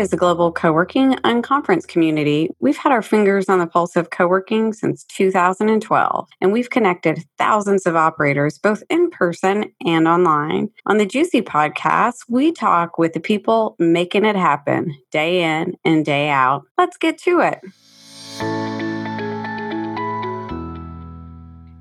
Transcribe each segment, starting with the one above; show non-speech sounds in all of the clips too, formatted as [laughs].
is a global co working and conference community. We've had our fingers on the pulse of co working since 2012, and we've connected thousands of operators both in person and online. On the GCUC podcast, we talk with the people making it happen day in and day out. Let's get to it.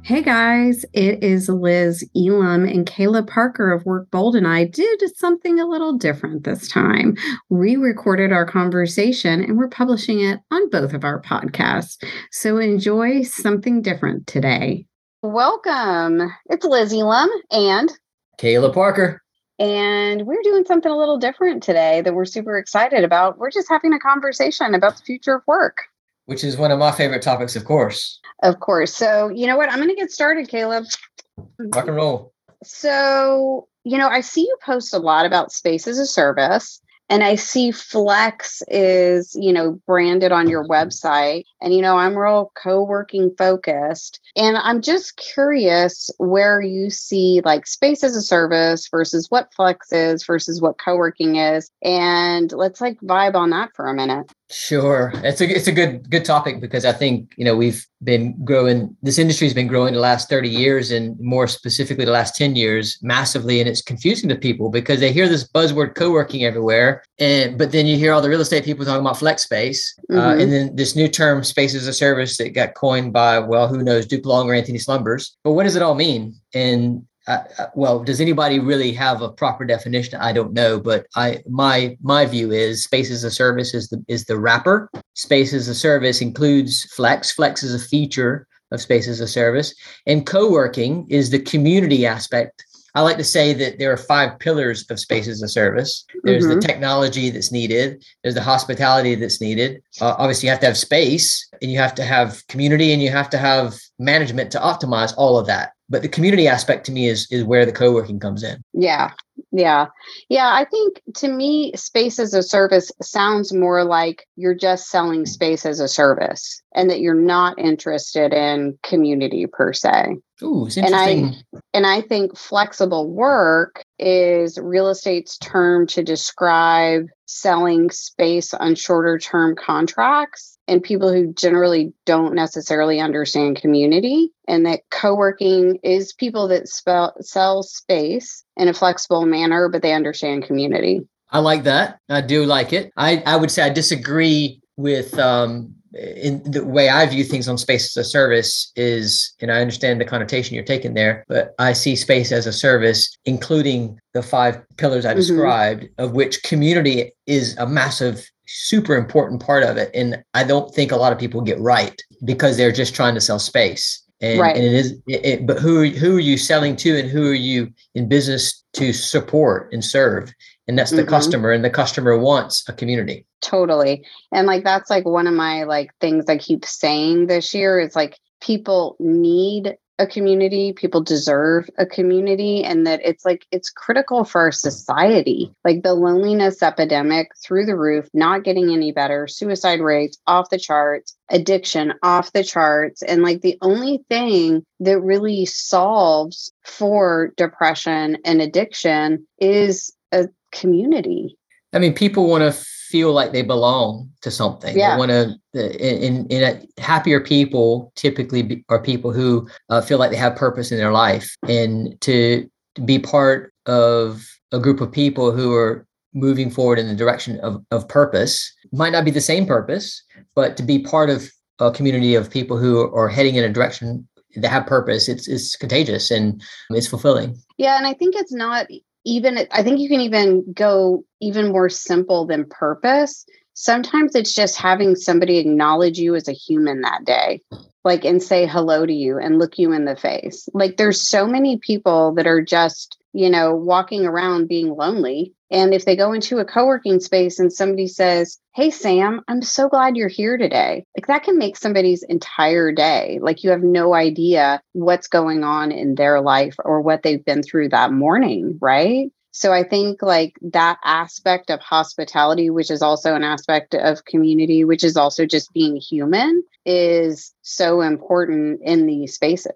Hey guys, it is Liz Elam and Caleb Parker of Work Bold and I did something a little different this time. We recorded our conversation and we're publishing it on both of our podcasts. So enjoy something different today. Welcome. It's Liz Elam and Caleb Parker. And we're doing something a little different today that we're super excited about. We're just having a conversation about the future of work which is one of my favorite topics, of course. Of course. So, you know what? I'm going to get started, Caleb. Rock and roll. So, you know, I see you post a lot about space as a service. And I see Flex is, you know, branded on your website. And, you know, I'm real co working focused. And I'm just curious where you see like space as a service versus what Flex is versus what co working is. And let's like vibe on that for a minute. Sure, it's a it's a good good topic because I think you know we've been growing. This industry has been growing the last thirty years, and more specifically the last ten years, massively. And it's confusing to people because they hear this buzzword co-working everywhere, and but then you hear all the real estate people talking about flex space, uh, mm-hmm. uh, and then this new term "space as a service" that got coined by well, who knows, Duke Long or Antony Slumbers. But what does it all mean? And well, does anybody really have a proper definition? I don't know, but I my my view is space as a service is the is the wrapper. Space as a service includes flex. Flex is a feature of space as a service, and co-working is the community aspect. I like to say that there are five pillars of space as a service. There's mm-hmm. the technology that's needed. There's the hospitality that's needed. Uh, obviously, you have to have space, and you have to have community, and you have to have management to optimize all of that but the community aspect to me is is where the co-working comes in. Yeah yeah yeah i think to me space as a service sounds more like you're just selling space as a service and that you're not interested in community per se Ooh, it's interesting. And I and I think flexible work is real estate's term to describe selling space on shorter term contracts and people who generally don't necessarily understand community and that co-working is people that spell, sell space in a flexible manner but they understand community i like that i do like it i, I would say i disagree with um, in the way I view things on space as a service is, and I understand the connotation you're taking there, but I see space as a service, including the five pillars I mm-hmm. described, of which community is a massive, super important part of it. And I don't think a lot of people get right because they're just trying to sell space. And, right. and it is, it, it, but who who are you selling to, and who are you in business to support and serve? and that's the mm-hmm. customer and the customer wants a community totally and like that's like one of my like things i keep saying this year is like people need a community people deserve a community and that it's like it's critical for our society like the loneliness epidemic through the roof not getting any better suicide rates off the charts addiction off the charts and like the only thing that really solves for depression and addiction is a community. I mean, people want to feel like they belong to something. Yeah. They want to, in, in a, happier people typically be, are people who uh, feel like they have purpose in their life. And to, to be part of a group of people who are moving forward in the direction of, of purpose might not be the same purpose, but to be part of a community of people who are heading in a direction that have purpose, it's, it's contagious and it's fulfilling. Yeah. And I think it's not even I think you can even go even more simple than purpose. Sometimes it's just having somebody acknowledge you as a human that day, like and say hello to you and look you in the face. Like there's so many people that are just, you know, walking around being lonely. And if they go into a co working space and somebody says, Hey, Sam, I'm so glad you're here today, like that can make somebody's entire day. Like you have no idea what's going on in their life or what they've been through that morning, right? So I think like that aspect of hospitality, which is also an aspect of community, which is also just being human, is so important in these spaces.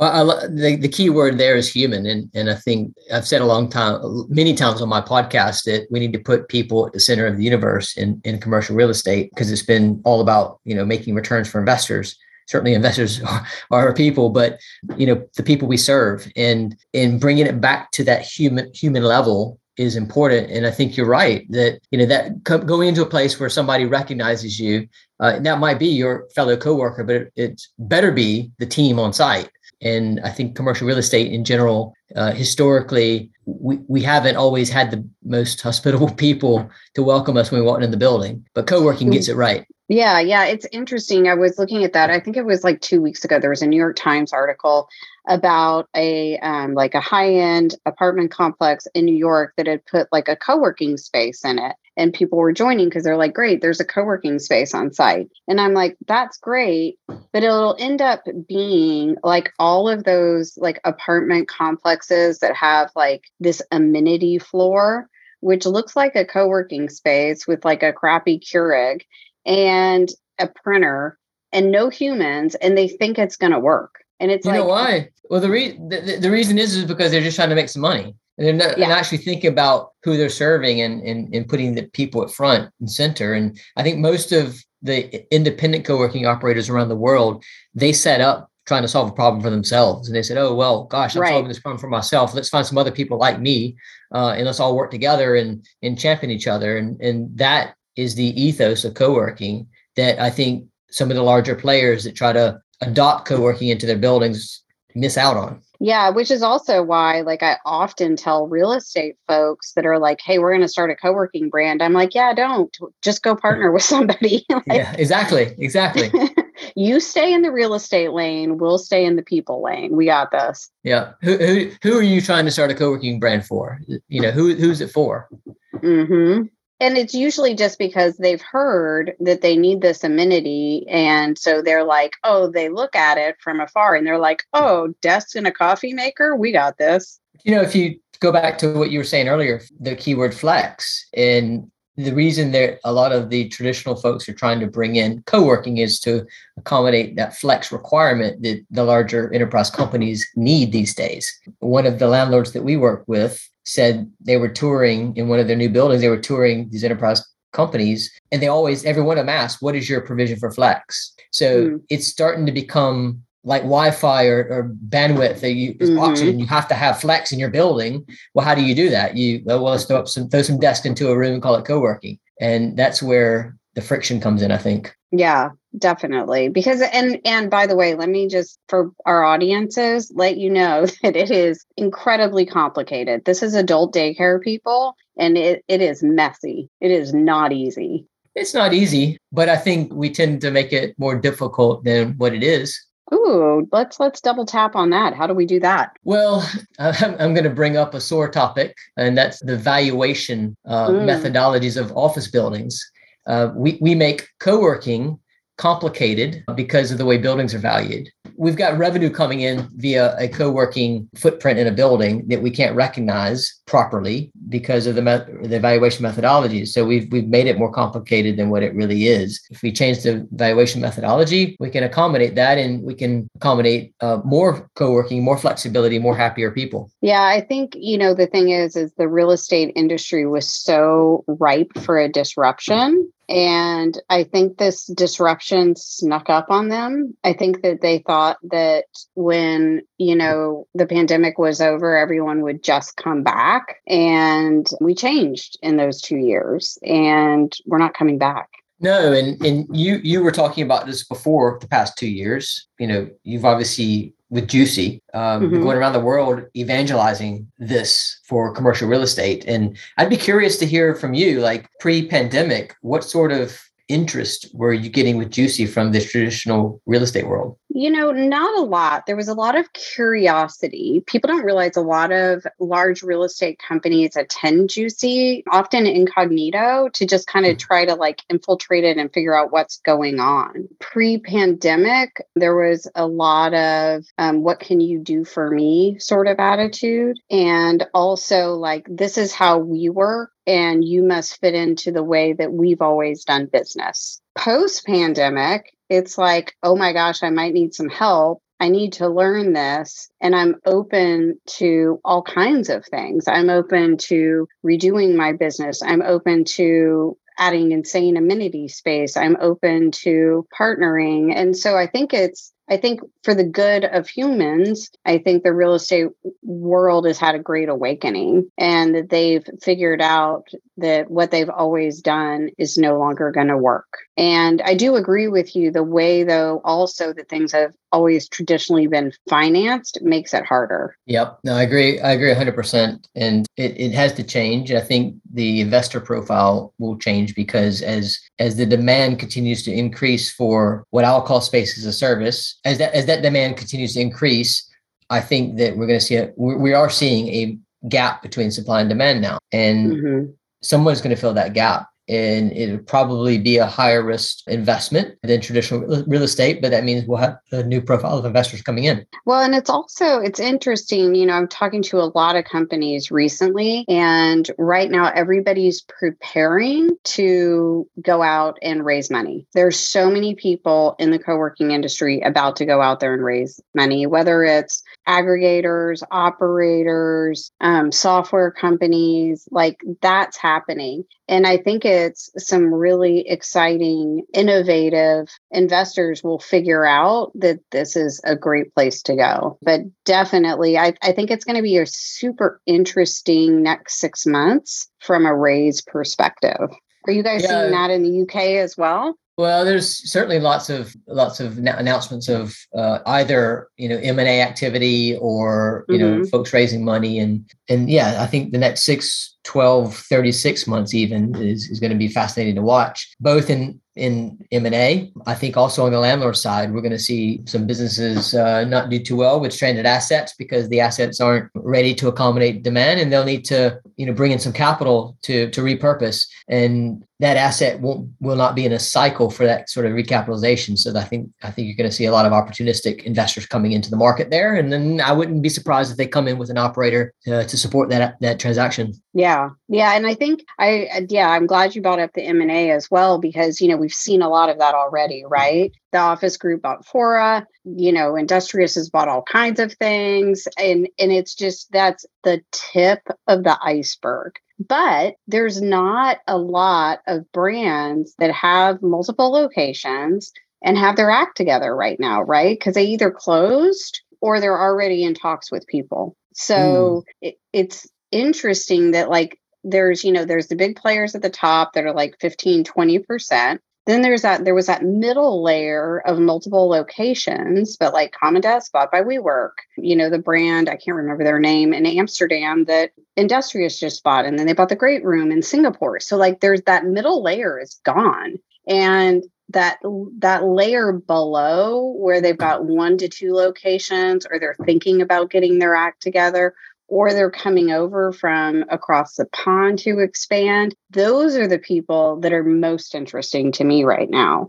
Well, I, the, the key word there is human. And, and I think I've said a long time, many times on my podcast that we need to put people at the center of the universe in, in commercial real estate because it's been all about, you know, making returns for investors. Certainly investors [laughs] are, are people, but, you know, the people we serve and in bringing it back to that human, human level is important. And I think you're right that, you know, that co- going into a place where somebody recognizes you, uh, that might be your fellow coworker, but it, it better be the team on site and I think commercial real estate in general, uh, historically, we, we haven't always had the most hospitable [laughs] people to welcome us when we walk in the building. But co-working gets it right. Yeah, yeah, it's interesting. I was looking at that. I think it was like two weeks ago. There was a New York Times article about a um, like a high-end apartment complex in New York that had put like a co-working space in it, and people were joining because they're like, "Great, there's a co-working space on site." And I'm like, "That's great," but it'll end up being like all of those like apartment complexes that have like this amenity floor which looks like a co-working space with like a crappy Keurig and a printer and no humans and they think it's going to work and it's you like know why? Well the, re- the, the reason is is because they're just trying to make some money. And they're not, yeah. they're actually thinking about who they're serving and, and and putting the people at front and center. And i think most of the independent co-working operators around the world they set up trying to solve a problem for themselves. And they said oh well gosh i'm right. solving this problem for myself. Let's find some other people like me uh, and let's all work together and and champion each other. And and that is the ethos of co-working that I think some of the larger players that try to adopt co-working into their buildings miss out on. Yeah, which is also why like I often tell real estate folks that are like, "Hey, we're going to start a co-working brand." I'm like, "Yeah, don't. Just go partner with somebody." [laughs] like, yeah, exactly. Exactly. [laughs] you stay in the real estate lane, we'll stay in the people lane. We got this. Yeah. Who who who are you trying to start a co-working brand for? You know, who who's it for? Mhm and it's usually just because they've heard that they need this amenity and so they're like oh they look at it from afar and they're like oh desk and a coffee maker? We got this. You know if you go back to what you were saying earlier the keyword flex and the reason that a lot of the traditional folks are trying to bring in co-working is to accommodate that flex requirement that the larger enterprise companies need these days. One of the landlords that we work with said they were touring in one of their new buildings. They were touring these enterprise companies, and they always, every one of them asked, What is your provision for flex? So mm. it's starting to become like Wi-Fi or, or bandwidth that you mm-hmm. oxygen. You have to have flex in your building. Well, how do you do that? You well, let's throw up some throw some desk into a room and call it co-working. And that's where the friction comes in, I think. Yeah, definitely. Because and and by the way, let me just for our audiences let you know [laughs] that it is incredibly complicated. This is adult daycare people and it, it is messy. It is not easy. It's not easy, but I think we tend to make it more difficult than what it is. Ooh, let's let's double tap on that. How do we do that? Well, [laughs] I'm, I'm going to bring up a sore topic, and that's the valuation uh, mm. methodologies of office buildings. Uh, we, we make co-working complicated because of the way buildings are valued. We've got revenue coming in via a co-working footprint in a building that we can't recognize properly because of the, me- the evaluation methodologies. So we've we've made it more complicated than what it really is. If we change the valuation methodology, we can accommodate that, and we can accommodate uh, more co-working, more flexibility, more happier people. Yeah, I think you know the thing is, is the real estate industry was so ripe for a disruption and I think this disruption snuck up on them. I think that they thought that when, you know, the pandemic was over, everyone would just come back. And we changed in those two years, and we're not coming back. No, and and you you were talking about this before the past two years. You know, you've obviously with GCUC, um, mm-hmm. going around the world evangelizing this for commercial real estate. And I'd be curious to hear from you, like pre-pandemic, what sort of interest were you getting with GCUC from this traditional real estate world? You know, not a lot. There was a lot of curiosity. People don't realize a lot of large real estate companies attend GCUC, often incognito, to just kind of hmm. try to like infiltrate it and figure out what's going on. Pre pandemic, there was a lot of um, what can you do for me sort of attitude. And also, like, this is how we work and you must fit into the way that we've always done business. Post pandemic, it's like, oh my gosh, I might need some help. I need to learn this. And I'm open to all kinds of things. I'm open to redoing my business. I'm open to adding insane amenity space. I'm open to partnering. And so I think it's I think for the good of humans, I think the real estate world has had a great awakening and they've figured out that what they've always done is no longer going to work. And I do agree with you. The way, though, also that things have always traditionally been financed makes it harder. Yep. No, I agree. I agree 100%. And it, it has to change. I think the investor profile will change because as as the demand continues to increase for what I'll call space as a service, as that as that demand continues to increase, I think that we're going to see it. we are seeing a gap between supply and demand now, and mm-hmm. someone's going to fill that gap and it would probably be a higher risk investment than traditional real estate but that means we'll have a new profile of investors coming in. Well and it's also it's interesting you know i'm talking to a lot of companies recently and right now everybody's preparing to go out and raise money. There's so many people in the co-working industry about to go out there and raise money whether it's aggregators operators um, software companies like that's happening. And I think it's some really exciting, innovative investors will figure out that this is a great place to go. But definitely, I, I think it's going to be a super interesting next six months from a raise perspective. Are you guys yeah. seeing that in the UK as well? Well, there's certainly lots of lots of announcements of uh, either you know M and A activity or you mm-hmm. know folks raising money and and yeah, I think the next six 12 36 months even is, is going to be fascinating to watch both in in m&a i think also on the landlord side we're going to see some businesses uh, not do too well with stranded assets because the assets aren't ready to accommodate demand and they'll need to you know bring in some capital to to repurpose. And that asset won't will not be in a cycle for that sort of recapitalization. So i think i think you're going to see a lot of opportunistic investors coming into the market there. And then i wouldn't be surprised if they come in with an operator to, to support that that transaction. Yeah. Yeah. And I think I, yeah, I'm glad you brought up the M&A as well, because, you know, we've seen a lot of that already, right? The office group bought Fora, you know, Industrious has bought all kinds of things. And, and it's just, that's the tip of the iceberg. But there's not a lot of brands that have multiple locations and have their act together right now, right? Because they either closed or they're already in talks with people. So mm. it, it's interesting that like there's you know there's the big players at the top that are like 15 20% then there's that there was that middle layer of multiple locations but like common desk bought by WeWork you know the brand i can't remember their name in amsterdam that industrious just bought and then they bought the great room in singapore. So like there's that middle layer is gone. And that that layer below where they've got one to two locations or they're thinking about getting their act together or they're coming over from across the pond to expand. Those are the people that are most interesting to me right now.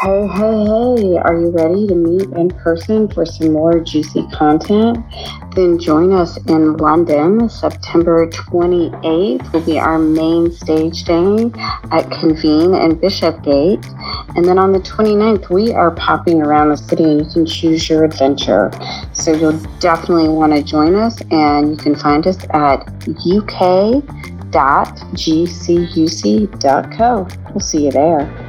Hey, hey, hey, are you ready to meet in person for some more juicy content? Then join us in London. September 28th will be our main stage day at Convene and Bishopsgate. And then on the 29th, we are popping around the city and you can choose your adventure. So you'll definitely want to join us, and you can find us at uk.gcuc.co. We'll see you there.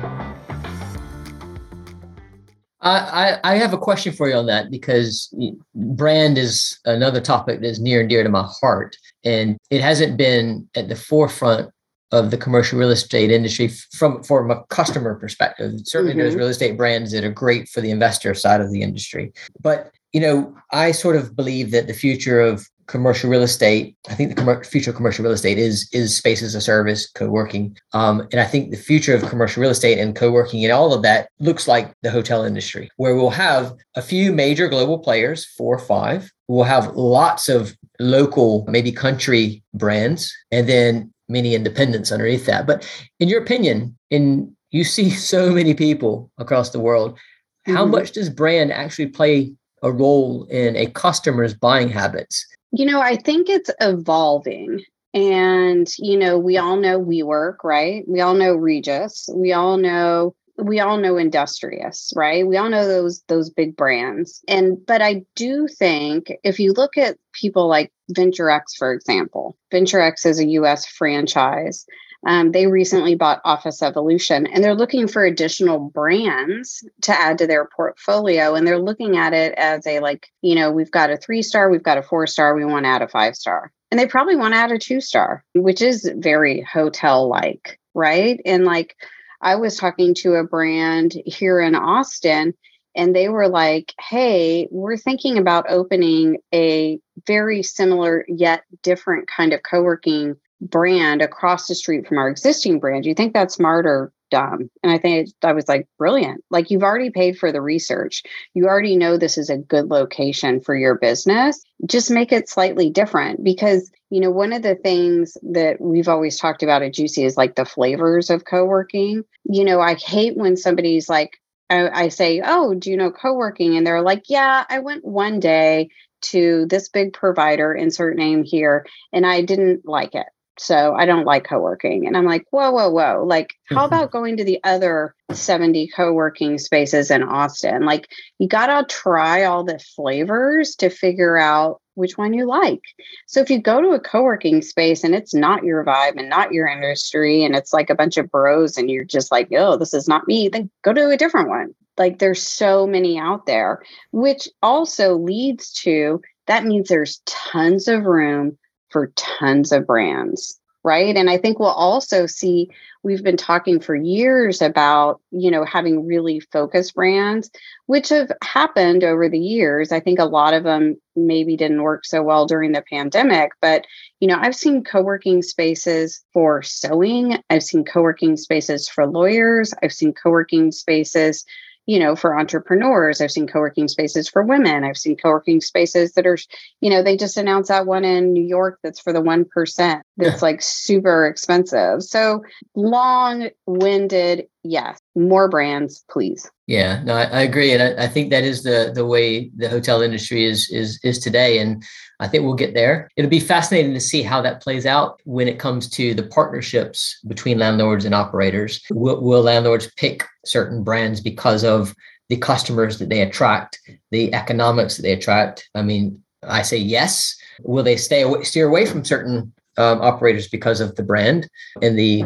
I, I have a question for you on that because brand is another topic that is near and dear to my heart. And it hasn't been at the forefront of the commercial real estate industry from, from a customer perspective. Certainly mm-hmm. there's real estate brands that are great for the investor side of the industry. But, you know, I sort of believe that the future of commercial real estate. I think the future of commercial real estate is is space as a service, co-working, um, and I think the future of commercial real estate and co-working and all of that looks like the hotel industry, where we'll have a few major global players, four or five. We'll have lots of local, maybe country brands, and then many independents underneath that. But in your opinion, in you see [laughs] so many people across the world, how mm-hmm. much does brand actually play a role in a customer's buying habits? You know, I think it's evolving. And, you know, we all know WeWork, right? We all know Regus. We all know we all know industrious right we all know those those big brands and but i do think if you look at people like venture x for example venture x is a us franchise um, they recently bought office evolution and they're looking for additional brands to add to their portfolio and they're looking at it as a like you know we've got a three star we've got a four star we want to add a five star and they probably want to add a two star which is very hotel like right? And like I was talking to a brand here in Austin and they were like, hey, we're thinking about opening a very similar yet different kind of co working brand across the street from our existing brand. You think that's smart or dumb? And I think I was like, brilliant. Like you've already paid for the research. You already know this is a good location for your business. Just make it slightly different because, you know, one of the things that we've always talked about at GCUC is like the flavors of co working. You know, I hate when somebody's like, I, I say, Oh, do you know co working? And they're like, Yeah, I went one day to this big provider, insert name here, and I didn't like it so I don't like co-working. And I'm like, whoa, whoa, whoa. Like, how mm-hmm. about going to the other 70 co-working spaces in Austin? Like, you gotta try all the flavors to figure out which one you like. So if you go to a co-working space and it's not your vibe and not your industry, and it's like a bunch of bros and you're just like, oh, this is not me, then go to a different one. Like there's so many out there, which also leads to that means there's tons of room for tons of brands right? And i think we'll also see we've been talking for years about you know having really focused brands which have happened over the years. I think a lot of them maybe didn't work so well during the pandemic but you know i've seen co-working spaces for sewing. I've seen co-working spaces for lawyers. I've seen co-working spaces you know, for entrepreneurs. I've seen co-working spaces for women. I've seen co-working spaces that are, you know, they just announced that one in New York that's for the 1% that's like super expensive. So long-winded, yes. More brands, please. Yeah, no, I, I agree. And I, I, think that is the the way the hotel industry is is is today. And I think we'll get there. It'll be fascinating to see how that plays out when it comes to the partnerships between landlords and operators. Will, will landlords pick certain brands because of the customers that they attract, the economics that they attract? I mean, I say yes. Will they stay away, steer away from certain um, operators because of the brand and the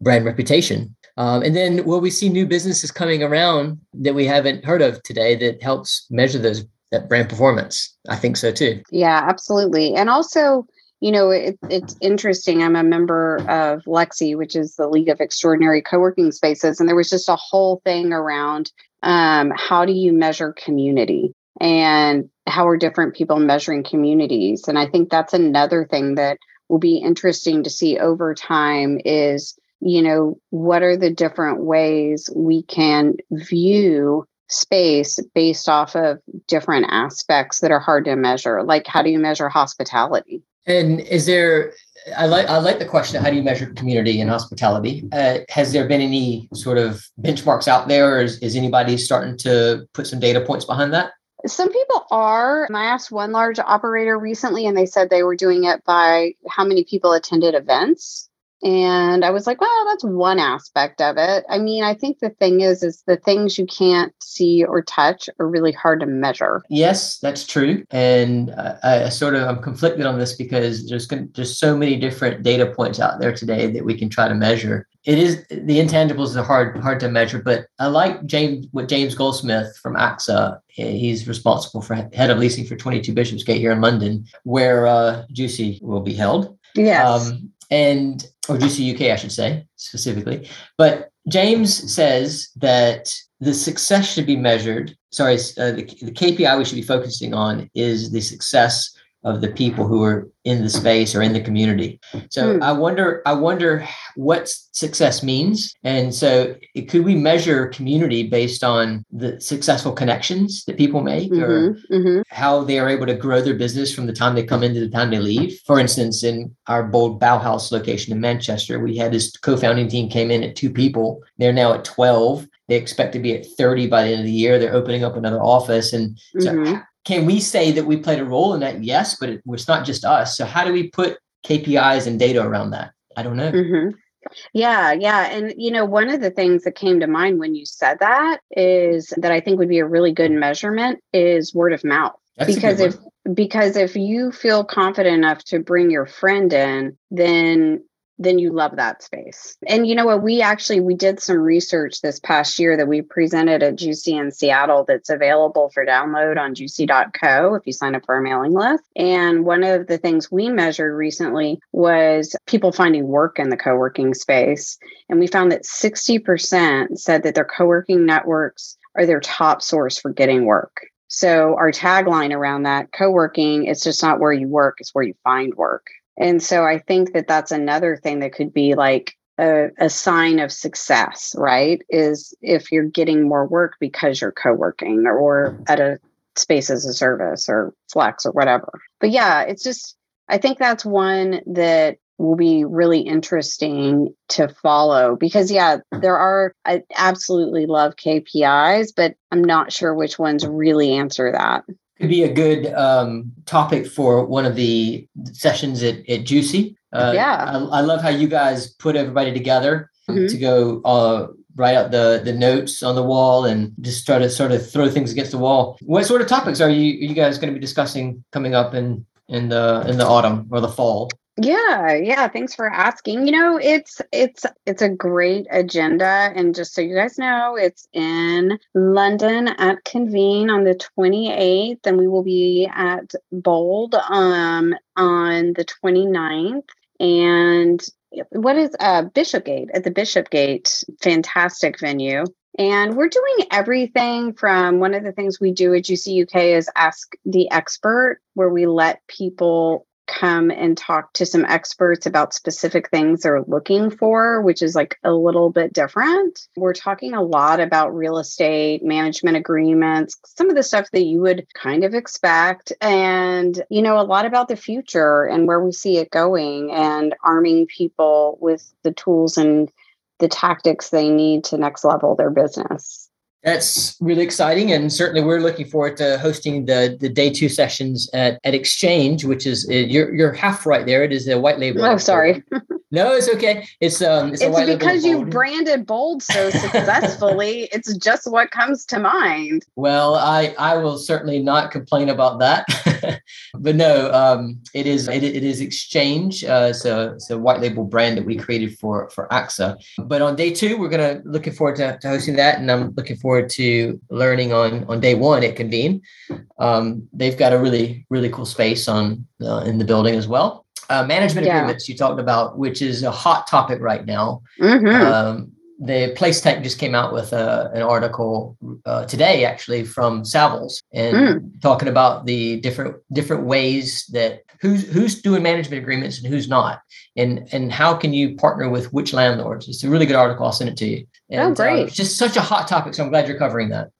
brand reputation? Um, and then will we see new businesses coming around that we haven't heard of today that helps measure those that brand performance. I think so too. Yeah, absolutely. And also, you know, it, it's interesting. I'm a member of Lexi, which is the League of Extraordinary Co-working Spaces, and there was just a whole thing around um, how do you measure community and how are different people measuring communities. And I think that's another thing that will be interesting to see over time is you know what are the different ways we can view space based off of different aspects that are hard to measure like how do you measure hospitality and is there i like i like the question how do you measure community and hospitality uh, has there been any sort of benchmarks out there or is, is anybody starting to put some data points behind that some people are. I asked one large operator recently, and they said they were doing it by how many people attended events. And I was like, well, that's one aspect of it. I mean, I think the thing is, is the things you can't see or touch are really hard to measure. Yes, that's true. And I, I sort of, I'm conflicted on this because there's just so many different data points out there today that we can try to measure. It is the intangibles are hard, hard to measure, but I like James, what James Goldsmith from AXA, he's responsible for head of leasing for 22 Bishopsgate here in London, where uh, GCUC will be held. Yes. Um, and or GCUC UK, I should say specifically. But James says that the success should be measured. Sorry, uh, the, the KPI we should be focusing on is the success of the people who are in the space or in the community. So mm. I wonder, I wonder what success means. And so it, could we measure community based on the successful connections that people make mm-hmm, or mm-hmm. how they are able to grow their business from the time they come into the time they leave? For instance, in our bold Bauhaus location in Manchester, we had this co-founding team came in at two people. They're now at 12 they expect to be at 30 by the end of the year. They're opening up another office. And so mm-hmm can we say that we played a role in that? Yes, but it, it's not just us. So how do we put KPIs and data around that? I don't know. Mm-hmm. Yeah, yeah. And, you know, one of the things that came to mind when you said that is that I think would be a really good measurement is word of mouth. That's because if because if you feel confident enough to bring your friend in, then then you love that space. And you know what? We actually we did some research this past year that we presented at GCUC in Seattle that's available for download on gcuc.co if you sign up for our mailing list. And one of the things we measured recently was people finding work in the co-working space. And we found that 60% said that their co-working networks are their top source for getting work. So our tagline around that co-working, it's just not where you work, it's where you find work. And so I think that that's another thing that could be like a, a, sign of success, right? Is if you're getting more work because you're co working or, or at a space as a service or flex or whatever. But yeah, it's just, I think that's one that will be really interesting to follow because yeah there are i absolutely love kpis but i'm not sure which ones really answer that could be a good um, topic for one of the sessions at, at GCUC. Uh, yeah, I, I, love how you guys put everybody together mm-hmm. to go uh, write out the the notes on the wall and just try to sort of throw things against the wall. What sort of topics are you are you guys going to be discussing coming up in in the in the autumn or the fall? Yeah, yeah, thanks for asking. You know, it's it's it's a great agenda and just so you guys know, it's in London at Convene on the 28th and we will be at Bold um on the 29th and what is uh Bishopsgate at the Bishopsgate fantastic venue and we're doing everything from one of the things we do at GCUC UK is ask the expert, where we let people come and talk to some experts about specific things they're looking for, which is like a little bit different. We're talking a lot about real estate, management agreements, some of the stuff that you would kind of expect, and, you know, a lot about the future and where we see it going and arming people with the tools and the tactics they need to next level their business. That's really exciting, and certainly we're looking forward to hosting the the day two sessions at, at Exchange, which is uh, you're you're half right there. It is a white label. Oh, sorry. [laughs] No, it's okay. It's um. It's, it's because you branded bold so [laughs] successfully. it's just what comes to mind. Well, I I will certainly not complain about that. [laughs] [laughs] but no, um, it is it, it is Exchange. Uh, it's a it's a white label brand that we created for for AXA. But on day two, we're gonna looking forward to, to hosting that, and I'm looking forward to learning on on day one at Convene. Um, they've got a really really cool space on uh, in the building as well uh, management yeah. agreements you talked about, which is a hot topic right now. Mm-hmm. Um, the Placetech just came out with a, uh, an article uh, today, actually, from Savills, and mm. talking about the different different ways that who's who's doing management agreements and who's not, and and how can you partner with which landlords. It's a really good article. I'll send it to you. Oh, and, oh, great! Uh, just such a hot topic, so I'm glad you're covering that.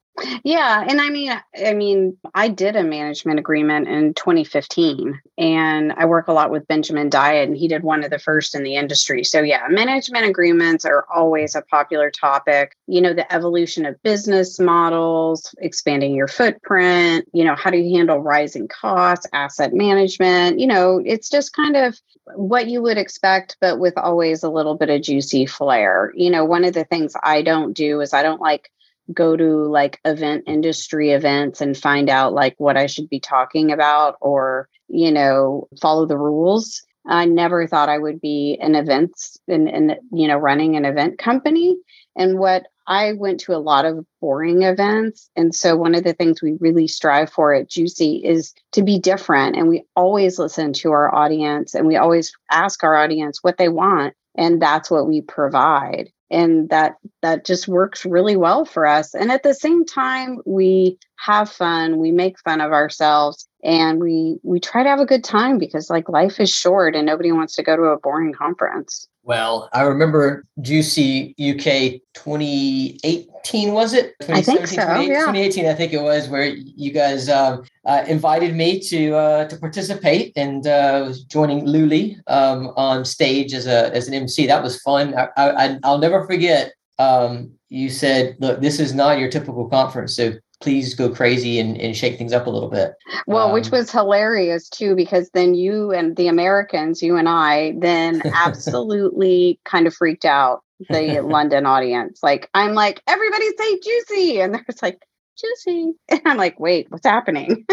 Yeah, and I mean I mean I did a management agreement in 2015 and I work a lot with Benjamin Dyett and he did one of the first in the industry. So yeah, management agreements are always a popular topic. You know, the evolution of business models, expanding your footprint, you know, how do you handle rising costs, asset management, you know, it's just kind of what you would expect but with always a little bit of juicy flair. You know, one of the things I don't do is I don't like go to like event industry events and find out like what I should be talking about or, you know, follow the rules. I never thought I would be an events and, and you know, running an event company. And what I went to a lot of boring events. And so one of the things we really strive for at GCUC is to be different. And we always listen to our audience and we always ask our audience what they want. And that's what we provide and that that just works really well for us. And at the same time we have fun we make fun of ourselves and we we try to have a good time because like life is short and nobody wants to go to a boring conference well, I remember GCUC UK 2018, was it? I think so. Yeah. 2018, I think it was, where you guys um, uh, invited me to uh, to participate and uh, joining Luli um, on stage as a as an MC. That was fun. I, I, I'll never forget. Um, you said, "Look, this is not your typical conference, so please go crazy and, and shake things up a little bit. Well, um, which was hilarious too, because then you and the Americans, you and I, then [laughs] absolutely kind of freaked out the [laughs] London audience. Like, I'm like, everybody say juicy. And there's like, juicy. [laughs] And I'm like, wait, what's happening?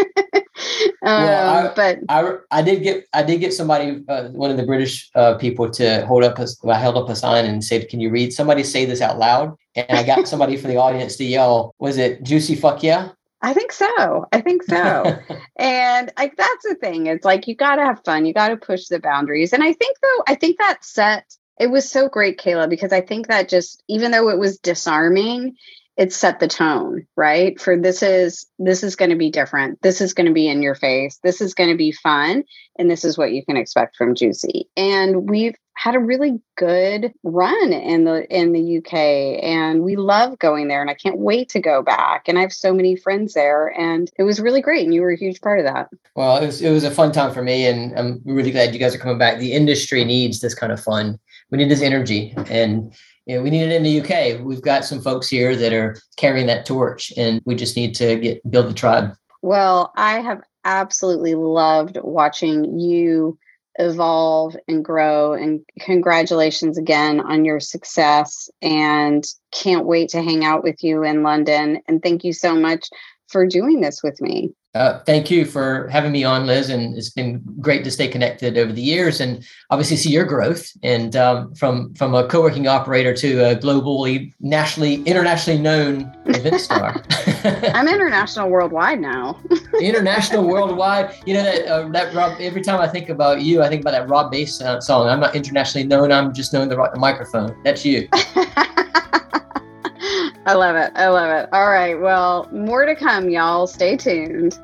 Um, [laughs] well, I, but I, I did get I did get somebody uh, one of the British uh, people to hold up a, I held up a sign and said, "Can you read? Somebody say this out loud." And I got somebody from the audience to yell, "Was it juicy? Fuck yeah!" I think so. I think so. [laughs] and like that's the thing. It's like you got to have fun. You got to push the boundaries. And I think though, I think that set it was so great, Caleb, because I think that just even though it was disarming, it set the tone right for this is this is going to be different this is going to be in your face this is going to be fun and this is what you can expect from juicy and we've had a really good run in the in the UK and we love going there and I can't wait to go back and I have so many friends there and it was really great and you were a huge part of that. Well, it was it was a fun time for me and I'm really glad you guys are coming back. The industry needs this kind of fun. We need this energy and you know, we need it in the UK. We've got some folks here that are carrying that torch, and we just need to get build the tribe. Well, I have absolutely loved watching you evolve and grow and congratulations again on your success and can't wait to hang out with you in London and thank you so much for doing this with me. Uh, thank you for having me on, Liz, and it's been great to stay connected over the years, and obviously see your growth, and um, from from a co-working operator to a globally, nationally, internationally known event star. [laughs] I'm international worldwide now. [laughs] international worldwide. You know that uh, that Rob. Every time I think about you, I think about that Rob Base uh, song. I'm not internationally known. I'm just known the, the microphone. That's you. [laughs] I love it. I love it. All right. Well, more to come, y'all. Stay tuned.